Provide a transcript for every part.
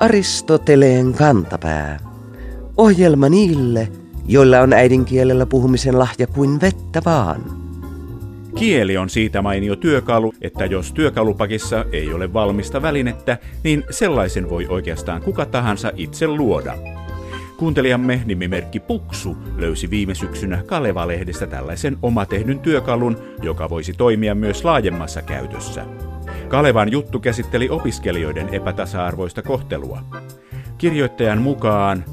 Aristoteleen kantapää. Ohjelma niille, joilla on äidinkielellä puhumisen lahja kuin vettä vaan. Kieli on siitä mainio työkalu, että jos työkalupakissa ei ole valmista välinettä, niin sellaisen voi oikeastaan kuka tahansa itse luoda. Kuuntelijamme nimimerkki Puksu löysi viime syksynä Kaleva-lehdestä tällaisen omatehdyn työkalun, joka voisi toimia myös laajemmassa käytössä. Kalevan juttu käsitteli opiskelijoiden epätasa-arvoista kohtelua. Kirjoittajan mukaan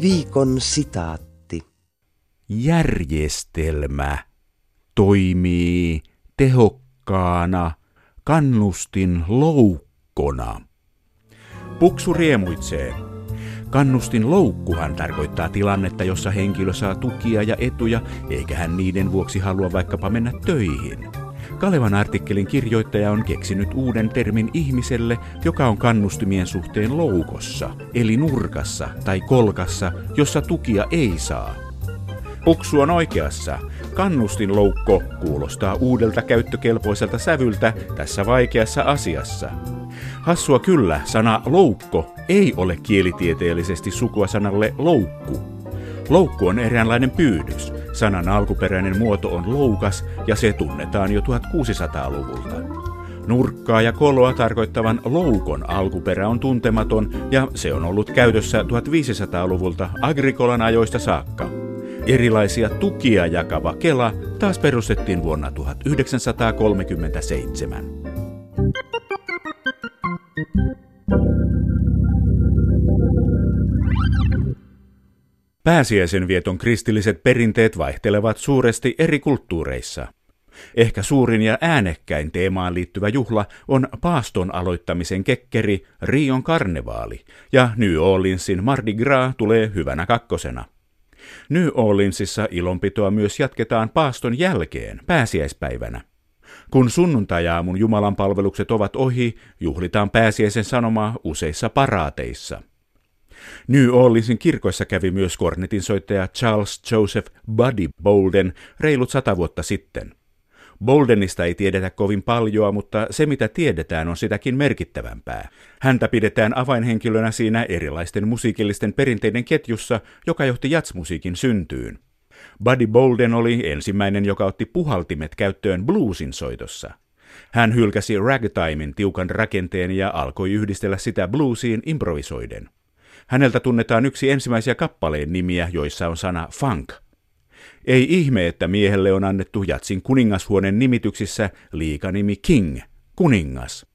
Viikon sitaatti. Järjestelmä toimii tehokkaana kannustin loukkona. Puksu riemuitsee. Kannustin loukkuhan tarkoittaa tilannetta, jossa henkilö saa tukia ja etuja, eikä hän niiden vuoksi halua vaikkapa mennä töihin. Kalevan artikkelin kirjoittaja on keksinyt uuden termin ihmiselle, joka on kannustimien suhteen loukossa, eli nurkassa tai kolkassa, jossa tukia ei saa. Puksu on oikeassa. Kannustinloukko kuulostaa uudelta käyttökelpoiselta sävyltä tässä vaikeassa asiassa. Hassua kyllä, sana loukko ei ole kielitieteellisesti sukua sanalle loukku. Loukku on eräänlainen pyydys. Sanan alkuperäinen muoto on loukas ja se tunnetaan jo 1600-luvulta. Nurkkaa ja koloa tarkoittavan loukon alkuperä on tuntematon ja se on ollut käytössä 1500-luvulta Agrikolan ajoista saakka. Erilaisia tukia jakava Kela taas perustettiin vuonna 1937. Pääsiäisen vieton kristilliset perinteet vaihtelevat suuresti eri kulttuureissa. Ehkä suurin ja äänekkäin teemaan liittyvä juhla on paaston aloittamisen kekkeri Rion karnevaali, ja New Orleansin Mardi Gras tulee hyvänä kakkosena. New Orleansissa ilonpitoa myös jatketaan paaston jälkeen, pääsiäispäivänä. Kun sunnuntajaamun Jumalan palvelukset ovat ohi, juhlitaan pääsiäisen sanomaa useissa paraateissa – New Orleansin kirkoissa kävi myös kornetin soittaja Charles Joseph Buddy Bolden reilut sata vuotta sitten. Boldenista ei tiedetä kovin paljoa, mutta se mitä tiedetään on sitäkin merkittävämpää. Häntä pidetään avainhenkilönä siinä erilaisten musiikillisten perinteiden ketjussa, joka johti jatsmusiikin syntyyn. Buddy Bolden oli ensimmäinen, joka otti puhaltimet käyttöön bluesin soitossa. Hän hylkäsi ragtimein tiukan rakenteen ja alkoi yhdistellä sitä bluesiin improvisoiden. Häneltä tunnetaan yksi ensimmäisiä kappaleen nimiä, joissa on sana funk. Ei ihme, että miehelle on annettu Jatsin kuningashuoneen nimityksissä liikanimi King, kuningas.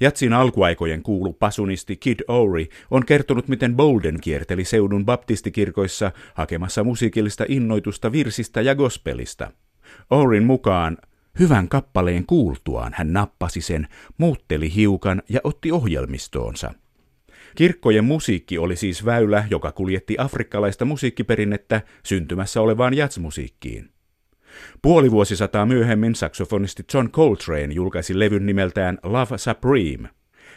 Jatsin alkuaikojen kuulu pasunisti Kid Ory on kertonut, miten Bolden kierteli seudun baptistikirkoissa hakemassa musiikillista innoitusta virsistä ja gospelista. Oryn mukaan hyvän kappaleen kuultuaan hän nappasi sen, muutteli hiukan ja otti ohjelmistoonsa – Kirkkojen musiikki oli siis väylä, joka kuljetti afrikkalaista musiikkiperinnettä syntymässä olevaan jatsmusiikkiin. Puoli vuosisataa myöhemmin saksofonisti John Coltrane julkaisi levyn nimeltään Love Supreme.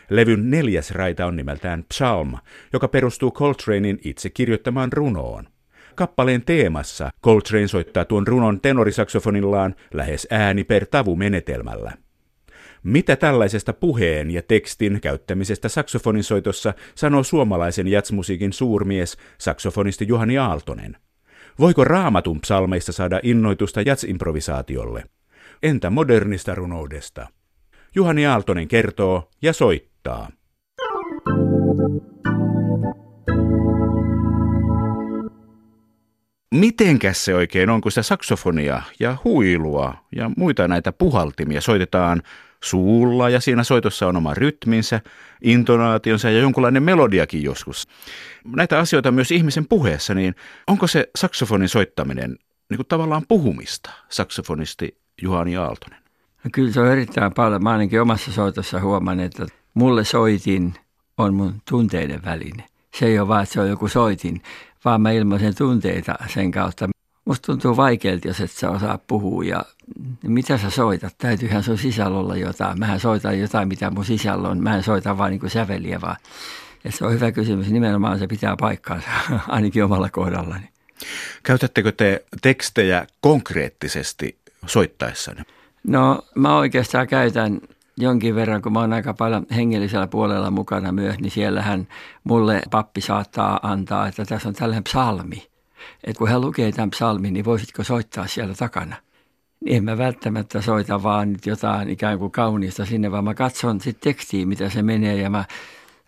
Levyn neljäs raita on nimeltään Psalm, joka perustuu Coltranein itse kirjoittamaan runoon. Kappaleen teemassa Coltrane soittaa tuon runon tenorisaksofonillaan lähes ääni per tavu menetelmällä. Mitä tällaisesta puheen ja tekstin käyttämisestä saksofonisoitossa sanoo suomalaisen jatsmusiikin suurmies, saksofonisti Juhani Aaltonen? Voiko raamatun psalmeista saada innoitusta jatsimprovisaatiolle? Entä modernista runoudesta? Juhani Aaltonen kertoo ja soittaa. Mitenkäs se oikein on, kun sitä saksofonia ja huilua ja muita näitä puhaltimia soitetaan suulla ja siinä soitossa on oma rytminsä, intonaationsa ja jonkunlainen melodiakin joskus. Näitä asioita myös ihmisen puheessa, niin onko se saksofonin soittaminen niin kuin tavallaan puhumista, saksofonisti Juhani Aaltonen? Kyllä se on erittäin paljon. Mä ainakin omassa soitossa huomaan, että mulle soitin on mun tunteiden väline. Se ei ole vaan, että se on joku soitin, vaan mä ilmaisen tunteita sen kautta. Musta tuntuu vaikealta, jos et sä osaa puhua ja mitä sä soitat? Täytyyhän sun sisällä olla jotain. Mähän soitan jotain, mitä mun sisällä on. Mä en soita vaan niin kuin säveliä vaan. Ja se on hyvä kysymys. Nimenomaan se pitää paikkaansa, ainakin omalla kohdallani. Käytättekö te tekstejä konkreettisesti soittaessanne? No mä oikeastaan käytän jonkin verran, kun mä oon aika paljon hengellisellä puolella mukana myös, niin siellähän mulle pappi saattaa antaa, että tässä on tällainen psalmi. Että kun hän lukee tämän psalmin, niin voisitko soittaa siellä takana? Niin en mä välttämättä soita vaan nyt jotain ikään kuin kaunista sinne, vaan mä katson sitten tekstiin, mitä se menee ja mä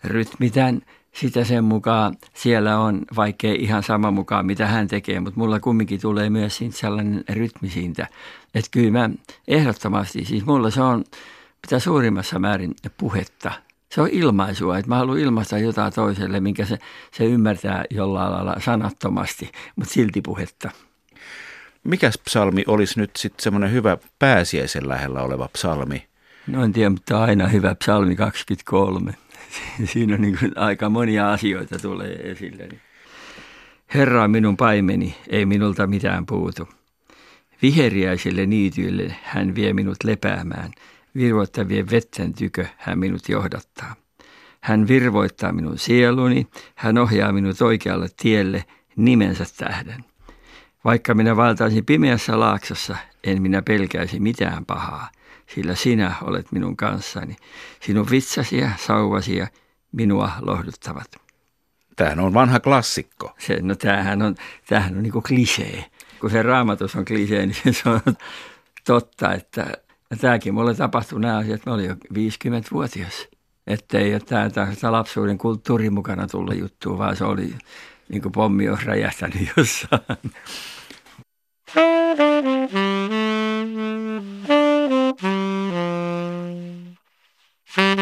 rytmitän sitä sen mukaan. Siellä on, vaikkei ihan sama mukaan, mitä hän tekee, mutta mulla kumminkin tulee myös siitä sellainen rytmi siitä. Että kyllä mä ehdottomasti, siis mulla se on mitä suurimmassa määrin puhetta. Se on ilmaisua, että mä haluan ilmaista jotain toiselle, minkä se, se ymmärtää jollain lailla sanattomasti, mutta silti puhetta. Mikäs psalmi olisi nyt sitten semmoinen hyvä pääsiäisen lähellä oleva psalmi? No en tiedä, mutta aina hyvä psalmi 23. Siinä on niin kuin aika monia asioita tulee esille. Herra on minun paimeni, ei minulta mitään puutu. Viheriäisille niityille hän vie minut lepäämään. Virvoittavien vetten tykö hän minut johdattaa. Hän virvoittaa minun sieluni, hän ohjaa minut oikealle tielle nimensä tähden. Vaikka minä valtaisin pimeässä laaksossa, en minä pelkäisi mitään pahaa, sillä sinä olet minun kanssani. Sinun vitsasi ja sauvasi ja minua lohduttavat. Tämähän on vanha klassikko. Se, no tämähän on, tämähän on niin kuin klisee. Kun se raamatus on klisee, niin se on totta, että ja tämäkin mulle tapahtui nämä asiat, mä olin jo 50-vuotias. Että ei ole tämä, lapsuuden kulttuuri mukana tullut juttu, vaan se oli niin kuin pommi olisi räjähtänyt jossain.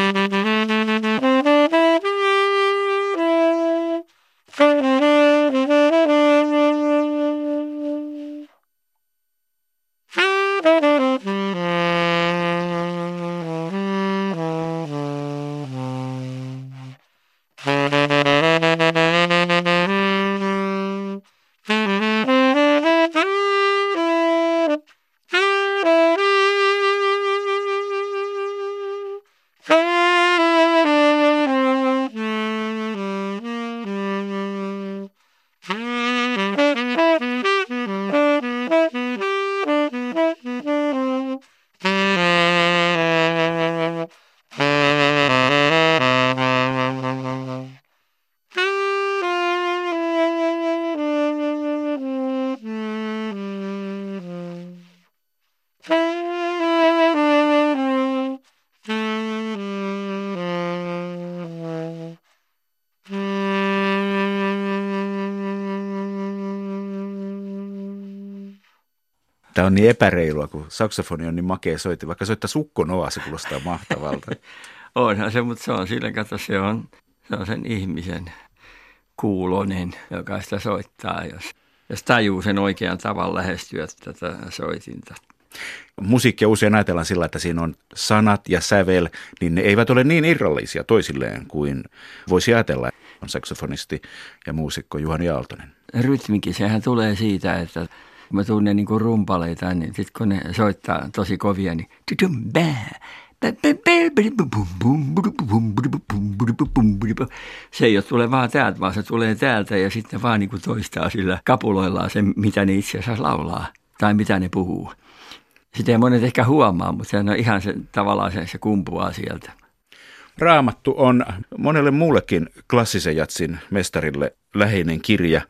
Tämä on niin epäreilua, kun saksofoni on niin makea soitti. Vaikka soittaa sukkonoa, se kuulostaa mahtavalta. Onhan se, mutta se on sillä kato, se on, se on sen ihmisen kuulonen, joka sitä soittaa, jos, jos tajuu sen oikean tavan lähestyä tätä soitinta. Musiikkia usein ajatellaan sillä, että siinä on sanat ja sävel, niin ne eivät ole niin irrallisia toisilleen kuin voisi ajatella. On saksofonisti ja muusikko Juhani Aaltonen. Rytmikin, sehän tulee siitä, että kun mä tunnen niin kuin rumpaleita, niin sitten kun ne soittaa tosi kovia, niin se ei ole tule vaan täältä, vaan se tulee täältä ja sitten vaan niin kuin toistaa sillä kapuloillaan sen, mitä ne itse asiassa laulaa tai mitä ne puhuu. Sitä ei monet ehkä huomaa, mutta se on ihan se, tavallaan se, se kumpuaa sieltä. Raamattu on monelle muullekin klassisen jatsin mestarille läheinen kirja,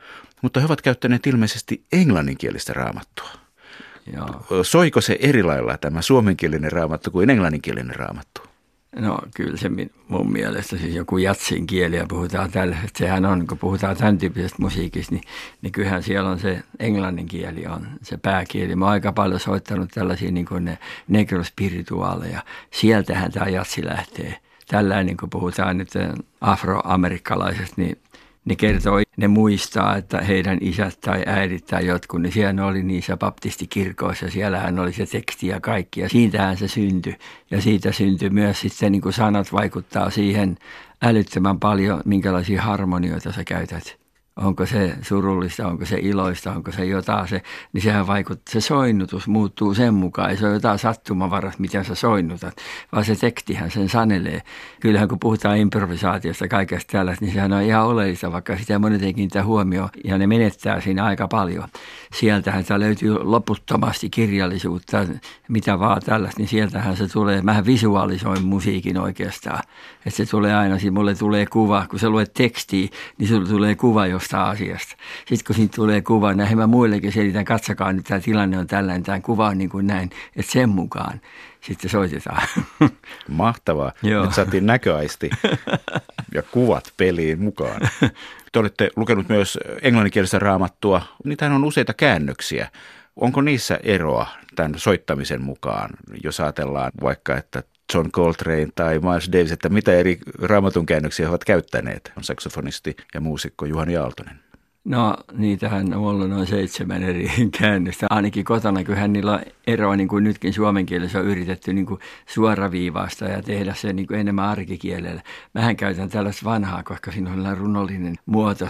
mutta he ovat käyttäneet ilmeisesti englanninkielistä raamattua. Joo. Soiko se eri lailla tämä suomenkielinen raamattu kuin englanninkielinen raamattu? No kyllä se mun mielestä siis joku jatsin kieli ja puhutaan tällä, että sehän on, kun puhutaan tämän tyyppisestä musiikista, niin, niin kyllähän siellä on se englannin kieli on se pääkieli. Mä oon aika paljon soittanut tällaisia niin kuin ne negrospirituaaleja. Sieltähän tämä jatsi lähtee. Tällainen, niin kun puhutaan nyt afroamerikkalaisesta, niin ne kertoo, ne muistaa, että heidän isät tai äidit tai jotkut, niin siellä oli niissä baptistikirkoissa, siellähän oli se teksti ja kaikki, ja siitähän se syntyi. Ja siitä syntyi myös sitten, niin kuin sanat vaikuttaa siihen älyttömän paljon, minkälaisia harmonioita sä käytät onko se surullista, onko se iloista, onko se jotain, se, niin sehän vaikuttaa, se soinnutus muuttuu sen mukaan, ei se ole jotain sattumavaras, miten sä soinnutat, vaan se tekstihän sen sanelee. Kyllähän kun puhutaan improvisaatiosta kaikesta tällaista, niin sehän on ihan oleellista, vaikka sitä monet ei kiinnitä huomioon, ja ne menettää siinä aika paljon. Sieltähän tämä löytyy loputtomasti kirjallisuutta, mitä vaan tällaista, niin sieltähän se tulee, mähän visualisoin musiikin oikeastaan, että se tulee aina, mulle tulee kuva, kun sä luet tekstiä, niin sulle tulee kuva jostain asiasta. Sitten kun siitä tulee kuva, näin mä muillekin selitän, katsokaa nyt tämä tilanne on tällainen, tämä kuva on niin kuin näin, että sen mukaan sitten soitetaan. Mahtavaa. Joo. Nyt saatiin näköaisti ja kuvat peliin mukaan. Te olette lukenut myös englanninkielistä raamattua. Niitähän on useita käännöksiä. Onko niissä eroa tämän soittamisen mukaan, jos ajatellaan vaikka, että John Coltrane tai Miles Davis, että mitä eri raamatun käännöksiä he ovat käyttäneet, on saksofonisti ja muusikko Juhani Aaltonen. No niitähän on ollut noin seitsemän eri käännöstä. Ainakin kotona, hän niillä on eroa, niin kuin nytkin suomen kielessä on yritetty niin kuin suoraviivaasta ja tehdä se niin kuin enemmän arkikielellä. Mähän käytän tällaista vanhaa, koska siinä on runollinen muoto.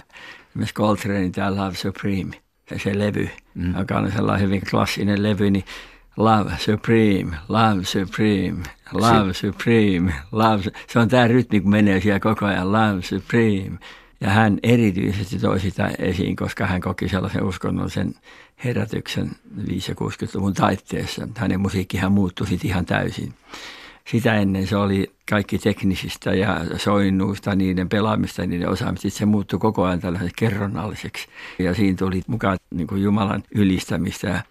Myös Coltrane tämä Love Supreme, se, se levy, mm. joka on sellainen hyvin klassinen levy, niin Love Supreme, Love Supreme, Love Supreme, Love. Se on tämä rytmi, kun menee siellä koko ajan, Love Supreme. Ja hän erityisesti toi sitä esiin, koska hän koki sellaisen uskonnollisen herätyksen 5- 60-luvun taitteessa. Hänen musiikkihan muuttui sitten ihan täysin. Sitä ennen se oli kaikki teknisistä ja soinnuista, niiden pelaamista, niiden osaamista. Sitten se muuttui koko ajan tällaiseksi kerronnalliseksi. Ja siinä tuli mukaan niin kuin Jumalan ylistämistä,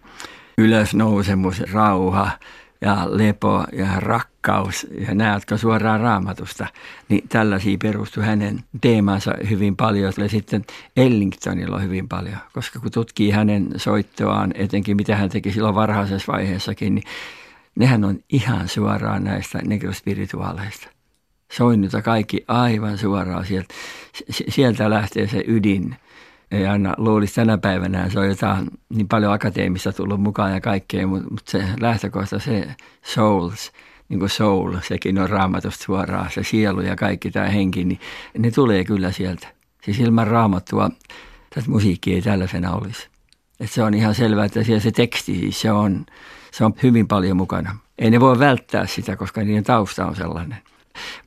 ylösnousemus, rauha, ja lepo ja rakkaus ja nämä, jotka suoraan raamatusta, niin tällaisia perustui hänen teemansa hyvin paljon. Ja sitten Ellingtonilla on hyvin paljon, koska kun tutkii hänen soittoaan, etenkin mitä hän teki silloin varhaisessa vaiheessakin, niin nehän on ihan suoraan näistä negrospirituaaleista. Soinnuta kaikki aivan suoraan sieltä. Sieltä lähtee se ydin ei aina luulisi tänä päivänä, se on jotain niin paljon akateemista tullut mukaan ja kaikkea, mutta, mutta se lähtökohta, se souls, niin kuin soul, sekin on raamatusta suoraan, se sielu ja kaikki tämä henki, niin ne tulee kyllä sieltä. Siis ilman raamattua tätä musiikkia ei tällaisena olisi. Et se on ihan selvää, että siellä se teksti, siis se on, se on hyvin paljon mukana. Ei ne voi välttää sitä, koska niiden tausta on sellainen.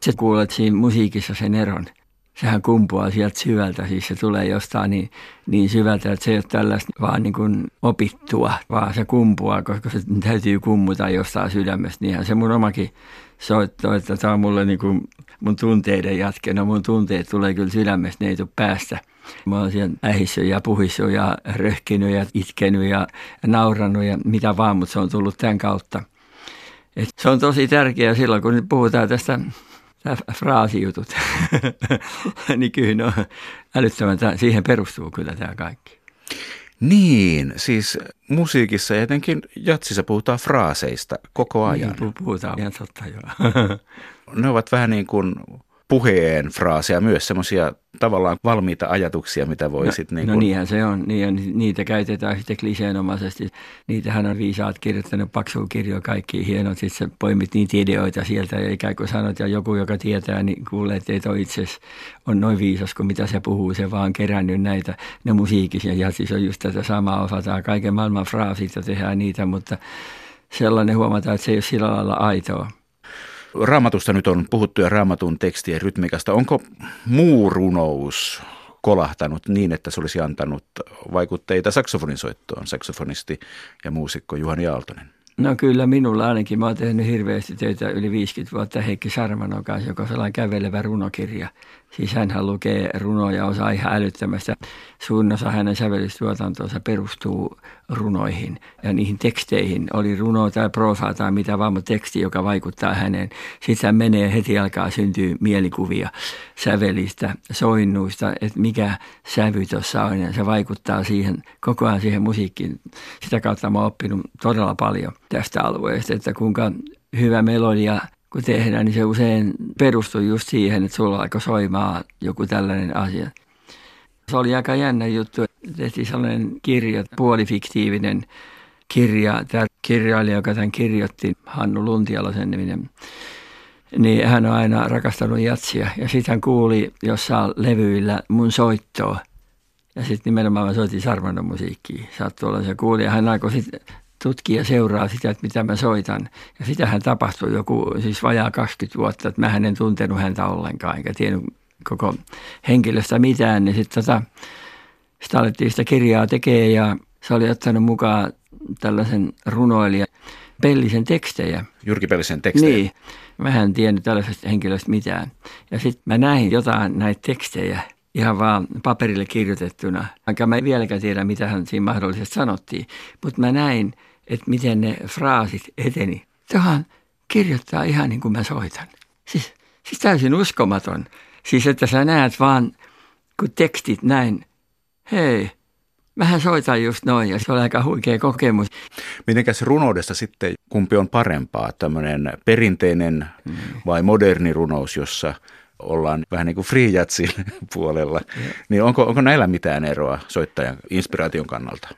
Se kuulet siinä musiikissa sen eron – sehän kumpuaa sieltä syvältä, siis se tulee jostain niin, niin syvältä, että se ei ole tällaista vaan niin kuin opittua, vaan se kumpuaa, koska se täytyy kummuta jostain sydämestä. Niinhän se mun omakin soitto, että tämä on mulle niin kuin mun tunteiden jatke. No mun tunteet tulee kyllä sydämestä, ne ei tule päästä. Mä oon siellä ähissyt ja puhissu ja röhkinyt ja itkenyt ja naurannut ja mitä vaan, mutta se on tullut tämän kautta. Et se on tosi tärkeää silloin, kun nyt puhutaan tästä nämä fraasijutut, niin kyllä no, älyttömän, siihen perustuu kyllä tämä kaikki. Niin, siis musiikissa ja etenkin jatsissa puhutaan fraaseista koko ajan. Niin, puhutaan ihan totta joo. ne ovat vähän niin kuin puheen fraaseja, myös semmoisia tavallaan valmiita ajatuksia, mitä voisit... No, niin no niinhän se on, niin, niitä käytetään sitten kliseenomaisesti. Niitähän on viisaat kirjoittanut paksua kirjoja, kaikki hienot, sitten sä poimit niitä ideoita sieltä ja ikään kuin sanot, ja joku, joka tietää, niin kuulee, että et ole itse on noin viisas kuin mitä se puhuu, se vaan kerännyt näitä, ne musiikisia, ja siis on just tätä samaa, osataan kaiken maailman fraasit ja tehdään niitä, mutta sellainen huomataan, että se ei ole sillä lailla aitoa. Raamatusta nyt on puhuttu ja raamatun tekstien rytmikasta. Onko muu runous kolahtanut niin, että se olisi antanut vaikutteita saksofonin soittoon, saksofonisti ja muusikko Juhani Aaltonen? No kyllä minulla ainakin. Mä oon tehnyt hirveästi töitä yli 50 vuotta Heikki Sarmanon kanssa, joka on sellainen kävelevä runokirja. Siis hän lukee runoja osaa ihan älyttömästi. Suurin osa hänen sävellystuotantonsa perustuu runoihin ja niihin teksteihin. Oli runo tai prosa tai mitä vaan, mutta teksti, joka vaikuttaa häneen. Sitten hän menee heti alkaa syntyä mielikuvia sävelistä, soinnuista, että mikä sävy tuossa on. Ja se vaikuttaa siihen, koko ajan siihen musiikkiin. Sitä kautta mä oon oppinut todella paljon tästä alueesta, että kuinka hyvä melodia – kun tehdään, niin se usein perustuu just siihen, että sulla alkoi soimaa joku tällainen asia. Se oli aika jännä juttu. Tehtiin sellainen kirja, puolifiktiivinen kirja. Tämä kirjailija, joka tämän kirjoitti, Hannu Luntialo sen niminen, niin hän on aina rakastanut jatsia. Ja sitten hän kuuli jossain levyillä mun soittoa. Ja sitten nimenomaan mä soitin Sarmanon musiikkia. Sattui olla se kuulija. Hän alkoi sitten tutkia ja seuraa sitä, että mitä mä soitan. Ja sitähän tapahtui joku, siis vajaa 20 vuotta, että mä en tuntenut häntä ollenkaan, enkä tiennyt koko henkilöstä mitään. Niin sitten tota, sitä alettiin sitä kirjaa tekemään ja se oli ottanut mukaan tällaisen runoilijan Pellisen tekstejä. Jyrki Pellisen tekstejä? Niin. Mä en tiennyt tällaisesta henkilöstä mitään. Ja sitten mä näin jotain näitä tekstejä ihan vaan paperille kirjoitettuna. Vaikka mä en vieläkään tiedä, mitä hän siinä mahdollisesti sanottiin. Mutta mä näin, että miten ne fraasit eteni. Tähän kirjoittaa ihan niin kuin mä soitan. Siis, siis täysin uskomaton. Siis että sä näet vaan, kun tekstit näin, hei, Mähän soitan just noin ja se on aika huikea kokemus. Mitenkäs runoudesta sitten, kumpi on parempaa, tämmöinen perinteinen mm. vai moderni runous, jossa ollaan vähän niin kuin free puolella, yeah. niin onko, onko näillä mitään eroa soittajan inspiraation kannalta?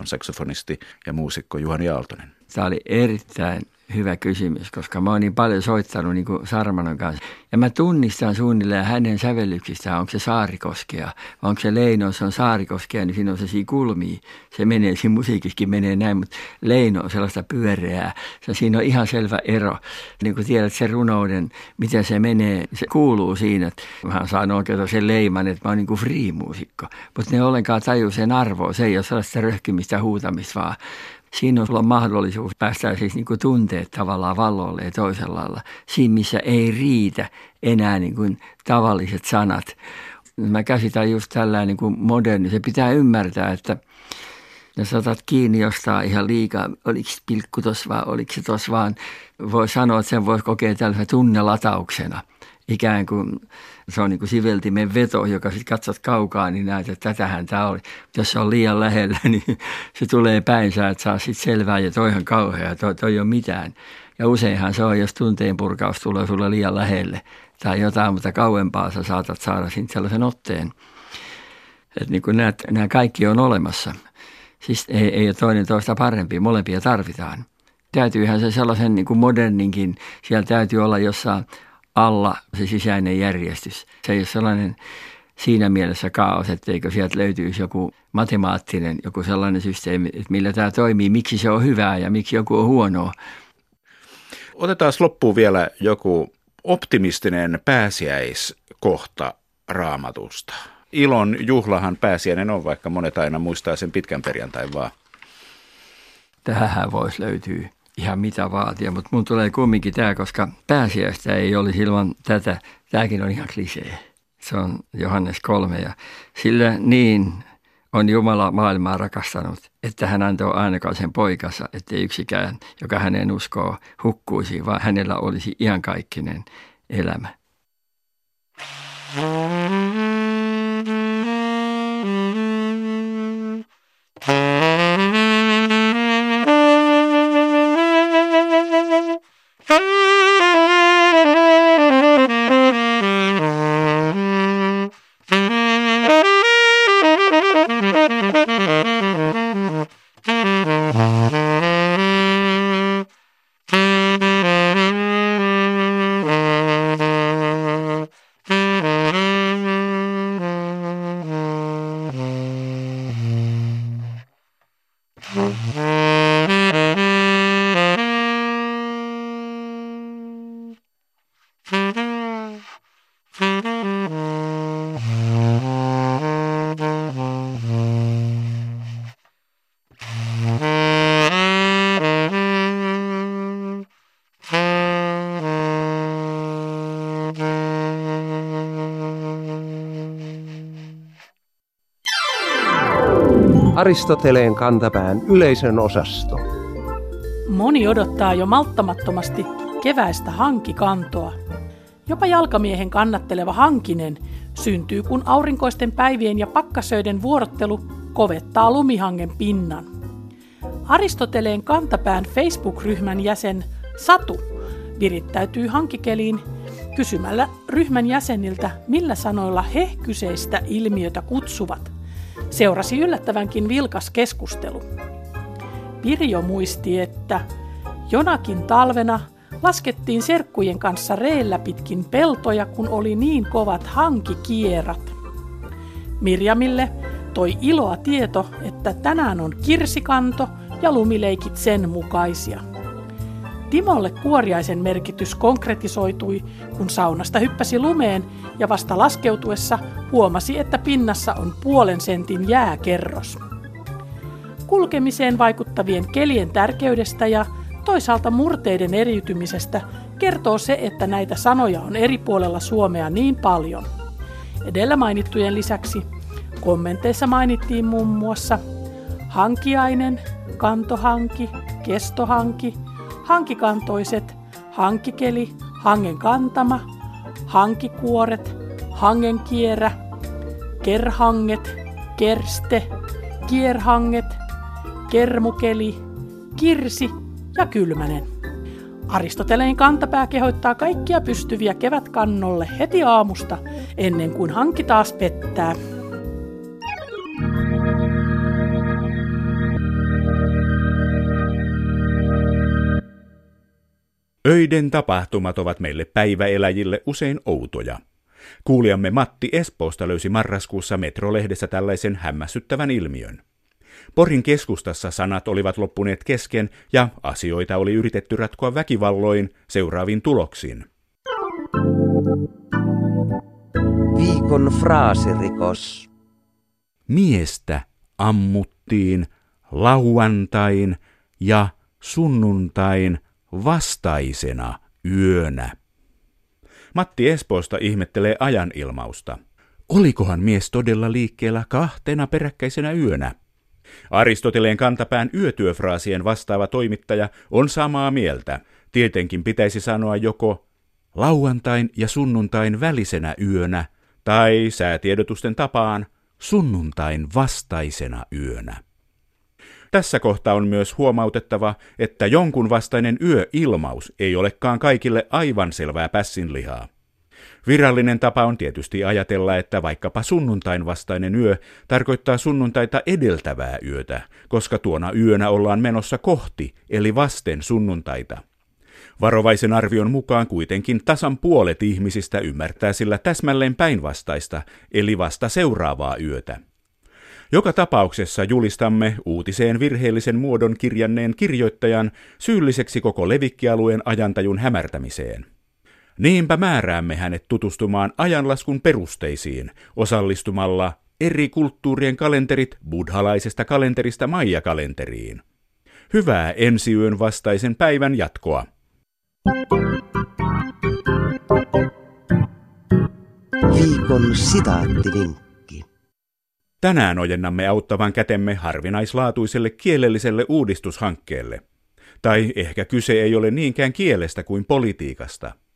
On saksofonisti ja muusikko Juhani Aaltonen. Tämä oli erittäin hyvä kysymys, koska mä oon niin paljon soittanut niin kuin Sarmanon kanssa. Ja mä tunnistan suunnilleen hänen sävellyksistään, onko se Saarikoskea, vai onko se Leino, se on Saarikoskea, niin siinä on se kulmia. Se menee, siinä musiikissakin menee näin, mutta Leino on sellaista pyöreää. Se, siinä on ihan selvä ero. Niin kuin tiedät se runouden, miten se menee, se kuuluu siinä. Että mä saan oikein sen leiman, että mä oon niin kuin free-muusikko. Mutta ne ollenkaan taju sen arvoa. Se ei ole sellaista röhkimistä huutamista, vaan siinä on sulla mahdollisuus päästä siis niin kuin tunteet tavallaan valloille ja toisella lailla. Siinä, missä ei riitä enää niin kuin tavalliset sanat. Mä käsitän just tällainen niin kuin moderni. Se pitää ymmärtää, että jos otat kiinni jostain ihan liikaa, oliko pilkku tuossa vai oliko se tuossa vaan, voi sanoa, että sen voisi kokea tällaisena tunnelatauksena. Ikään kuin se on niin kuin siveltimen veto, joka sitten katsot kaukaa, niin näet, että tätähän tämä oli. Jos se on liian lähellä, niin se tulee päinsä, että saa sitten selvää ja toihan kauhea, toi, toi ei ole mitään. Ja useinhan se on, jos tunteen purkaus tulee sulle liian lähelle tai jotain, mutta kauempaa sä saatat saada sitten sellaisen otteen. Että niin kuin näet, nämä kaikki on olemassa. Siis ei, ei ole toinen toista parempi, molempia tarvitaan. Täytyyhän se sellaisen niin kuin moderninkin, siellä täytyy olla jossain alla se sisäinen järjestys. Se ei ole sellainen siinä mielessä kaos, etteikö sieltä löytyisi joku matemaattinen, joku sellainen systeemi, että millä tämä toimii, miksi se on hyvää ja miksi joku on huonoa. Otetaan loppuun vielä joku optimistinen pääsiäiskohta raamatusta. Ilon juhlahan pääsiäinen on, vaikka monet aina muistaa sen pitkän perjantain vaan. Tähän voisi löytyä ihan mitä vaatia, mutta mun tulee kumminkin tämä, koska pääsiäistä ei olisi ilman tätä. Tämäkin on ihan klisee. Se on Johannes 3 ja sillä niin on Jumala maailmaa rakastanut, että hän antoi ainakaan poikansa, ettei yksikään, joka hänen uskoo, hukkuisi, vaan hänellä olisi iankaikkinen elämä. Aristoteleen kantapään yleisön osasto. Moni odottaa jo malttamattomasti keväistä hankikantoa. Jopa jalkamiehen kannatteleva hankinen syntyy, kun aurinkoisten päivien ja pakkasöiden vuorottelu kovettaa lumihangen pinnan. Aristoteleen kantapään Facebook-ryhmän jäsen Satu virittäytyy hankikeliin kysymällä ryhmän jäseniltä, millä sanoilla he kyseistä ilmiötä kutsuvat. Seurasi yllättävänkin vilkas keskustelu. Pirjo muisti, että jonakin talvena laskettiin serkkujen kanssa reellä pitkin peltoja, kun oli niin kovat hankikierat. Mirjamille toi iloa tieto, että tänään on kirsikanto ja lumileikit sen mukaisia. Timolle kuoriaisen merkitys konkretisoitui, kun saunasta hyppäsi lumeen ja vasta laskeutuessa huomasi, että pinnassa on puolen sentin jääkerros. Kulkemiseen vaikuttavien kelien tärkeydestä ja toisaalta murteiden eriytymisestä kertoo se, että näitä sanoja on eri puolella Suomea niin paljon. Edellä mainittujen lisäksi kommenteissa mainittiin muun muassa hankiainen, kantohanki, kestohanki, hankikantoiset, hankikeli, hangen kantama, hankikuoret, hangenkierä, kerhanget, kerste, kierhanget, kermukeli, kirsi ja kylmänen. Aristoteleen kantapää kehottaa kaikkia pystyviä kevätkannolle heti aamusta, ennen kuin hanki taas pettää. Öiden tapahtumat ovat meille päiväeläjille usein outoja. Kuulijamme Matti Espoosta löysi marraskuussa Metrolehdessä tällaisen hämmästyttävän ilmiön. Porin keskustassa sanat olivat loppuneet kesken ja asioita oli yritetty ratkoa väkivalloin seuraavin tuloksin. Viikon fraasirikos. Miestä ammuttiin lauantain ja sunnuntain vastaisena yönä. Matti Espoosta ihmettelee ajan ilmausta. Olikohan mies todella liikkeellä kahtena peräkkäisenä yönä? Aristoteleen kantapään yötyöfraasien vastaava toimittaja on samaa mieltä. Tietenkin pitäisi sanoa joko lauantain ja sunnuntain välisenä yönä tai säätiedotusten tapaan sunnuntain vastaisena yönä. Tässä kohtaa on myös huomautettava, että jonkun vastainen yöilmaus ei olekaan kaikille aivan selvää pässinlihaa. Virallinen tapa on tietysti ajatella, että vaikkapa sunnuntain vastainen yö tarkoittaa sunnuntaita edeltävää yötä, koska tuona yönä ollaan menossa kohti, eli vasten sunnuntaita. Varovaisen arvion mukaan kuitenkin tasan puolet ihmisistä ymmärtää sillä täsmälleen päinvastaista, eli vasta seuraavaa yötä. Joka tapauksessa julistamme uutiseen virheellisen muodon kirjanneen kirjoittajan syylliseksi koko levikkialueen ajantajun hämärtämiseen. Niinpä määräämme hänet tutustumaan ajanlaskun perusteisiin osallistumalla eri kulttuurien kalenterit buddhalaisesta kalenterista Maija-kalenteriin. Hyvää ensi yön vastaisen päivän jatkoa. Viikon sitaattivinkki. Tänään ojennamme auttavan kätemme harvinaislaatuiselle kielelliselle uudistushankkeelle. Tai ehkä kyse ei ole niinkään kielestä kuin politiikasta –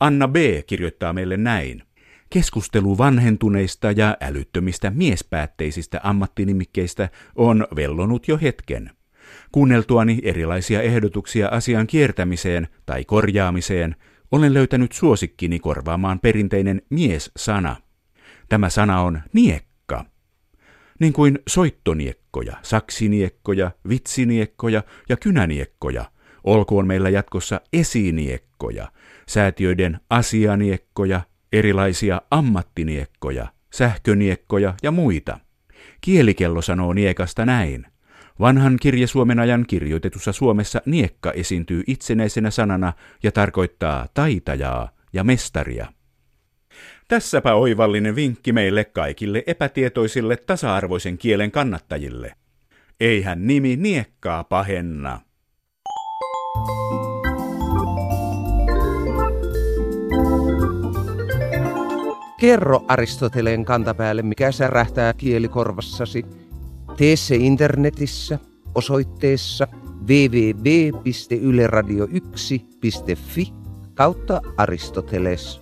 Anna B. kirjoittaa meille näin. Keskustelu vanhentuneista ja älyttömistä miespäätteisistä ammattinimikkeistä on vellonut jo hetken. Kuunneltuani erilaisia ehdotuksia asian kiertämiseen tai korjaamiseen, olen löytänyt suosikkini korvaamaan perinteinen mies-sana. Tämä sana on niekka. Niin kuin soittoniekkoja, saksiniekkoja, vitsiniekkoja ja kynäniekkoja, olkoon meillä jatkossa esiniekkoja – säätiöiden asianiekkoja, erilaisia ammattiniekkoja, sähköniekkoja ja muita. Kielikello sanoo niekasta näin. Vanhan kirje Suomen ajan kirjoitetussa Suomessa niekka esiintyy itsenäisenä sanana ja tarkoittaa taitajaa ja mestaria. Tässäpä oivallinen vinkki meille kaikille epätietoisille tasa-arvoisen kielen kannattajille. Eihän nimi niekkaa pahenna. Kerro Aristoteleen kantapäälle, mikä särähtää kielikorvassasi. Tee se internetissä osoitteessa www.yleradio1.fi kautta Aristoteles